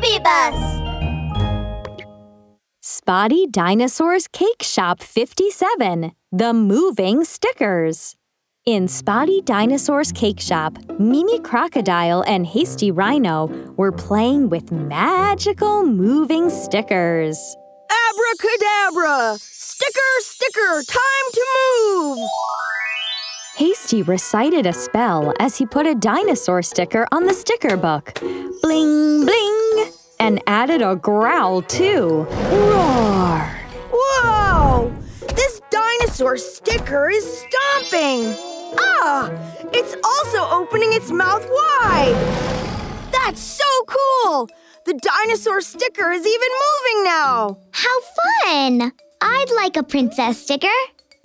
Baby Bus! Spotty Dinosaur's Cake Shop 57 The Moving Stickers. In Spotty Dinosaur's Cake Shop, Mimi Crocodile and Hasty Rhino were playing with magical moving stickers. Abracadabra! Sticker, sticker, time to move! Hasty recited a spell as he put a dinosaur sticker on the sticker book. Bling, bling! And added a growl too. Roar! Whoa! This dinosaur sticker is stomping! Ah! It's also opening its mouth wide! That's so cool! The dinosaur sticker is even moving now! How fun! I'd like a princess sticker.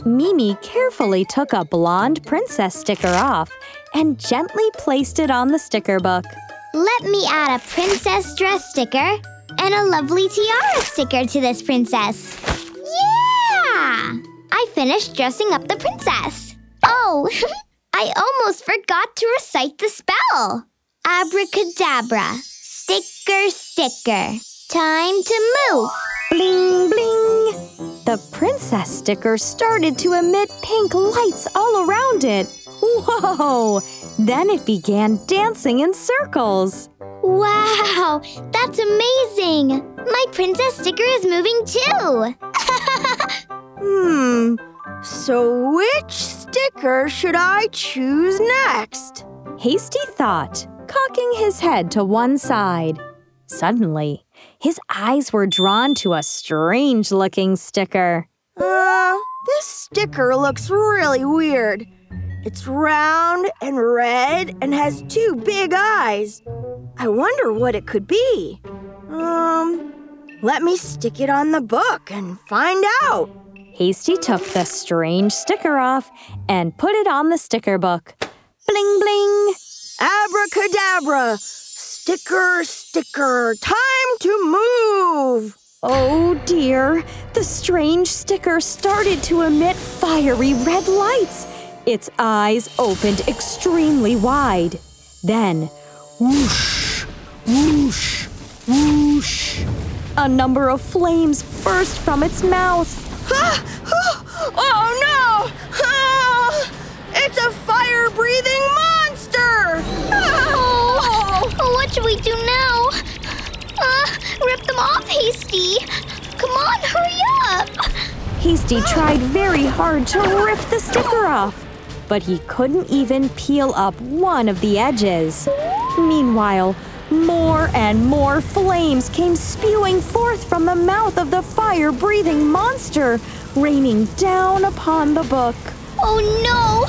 Mimi carefully took a blonde princess sticker off and gently placed it on the sticker book. Let me add a princess dress sticker and a lovely tiara sticker to this princess. Yeah! I finished dressing up the princess. Oh, I almost forgot to recite the spell. Abracadabra. Sticker, sticker. Time to move. Bling, bling! The princess sticker started to emit pink lights all around it. Whoa! Then it began dancing in circles. Wow, that's amazing! My princess sticker is moving too! Hmm, so which sticker should I choose next? Hasty thought, cocking his head to one side. Suddenly, his eyes were drawn to a strange looking sticker. Uh, this sticker looks really weird. It's round and red and has two big eyes. I wonder what it could be. Um, let me stick it on the book and find out. Hasty took the strange sticker off and put it on the sticker book. Bling bling! Abracadabra! Sticker, sticker, time to move! Oh dear, the strange sticker started to emit fiery red lights. Its eyes opened extremely wide. Then, whoosh, whoosh, whoosh. A number of flames burst from its mouth. oh no! It's a fire breathing monster! Oh, what should we do now? Uh, rip them off, Hasty! Come on, hurry up! Hasty tried very hard to rip the sticker off, but he couldn't even peel up one of the edges. Meanwhile, more and more flames came spewing forth from the mouth of the fire breathing monster, raining down upon the book. Oh no!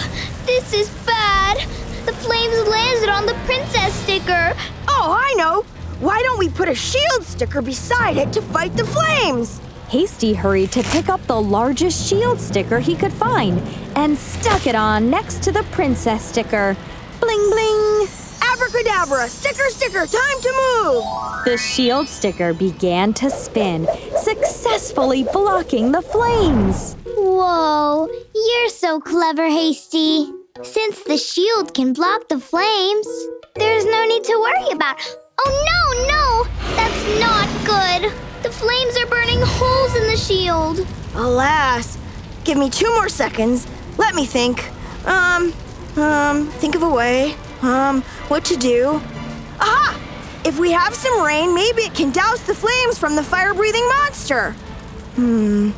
This is bad! The flames landed on the princess sticker! Oh, I know! Why don't we put a shield sticker beside it to fight the flames? Hasty hurried to pick up the largest shield sticker he could find and stuck it on next to the princess sticker. Bling bling! Abracadabra! Sticker, sticker, time to move! The shield sticker began to spin, successfully blocking the flames. Whoa, you're so clever, Hasty. Since the shield can block the flames, there's no need to worry about. Oh no, no! That's not good! The flames are burning holes in the shield. Alas, give me two more seconds. Let me think. Um, um, think of a way. Um, what to do. Aha! If we have some rain, maybe it can douse the flames from the fire breathing monster. Hmm,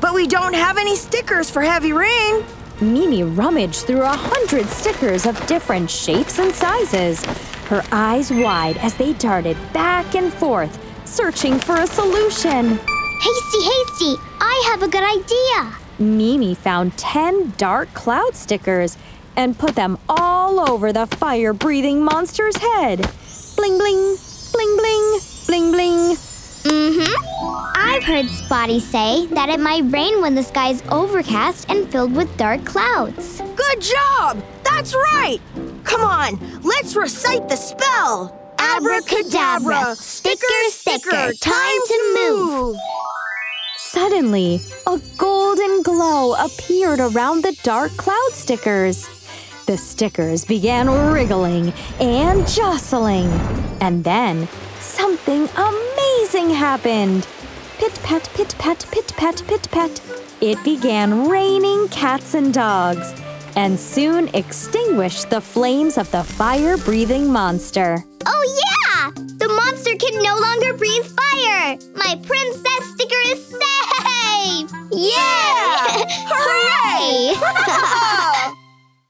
but we don't have any stickers for heavy rain. Mimi rummaged through a hundred stickers of different shapes and sizes, her eyes wide as they darted back and forth, searching for a solution. Hasty, hasty! I have a good idea! Mimi found 10 dark cloud stickers and put them all over the fire breathing monster's head. Bling, bling, bling, bling, bling, bling. Mm hmm. I've heard Spotty say that it might rain when the sky's overcast and filled with dark clouds. Good job! That's right! Come on, let's recite the spell! Abracadabra! Sticker, sticker, time to move! Suddenly, a golden glow appeared around the dark cloud stickers. The stickers began wriggling and jostling. And then, something amazing happened. Pit pat, pit pat, pit pat, pit pat. It began raining cats and dogs and soon extinguished the flames of the fire breathing monster. Oh, yeah! The monster can no longer breathe fire! My princess sticker is safe! Yeah! Hooray! Hooray!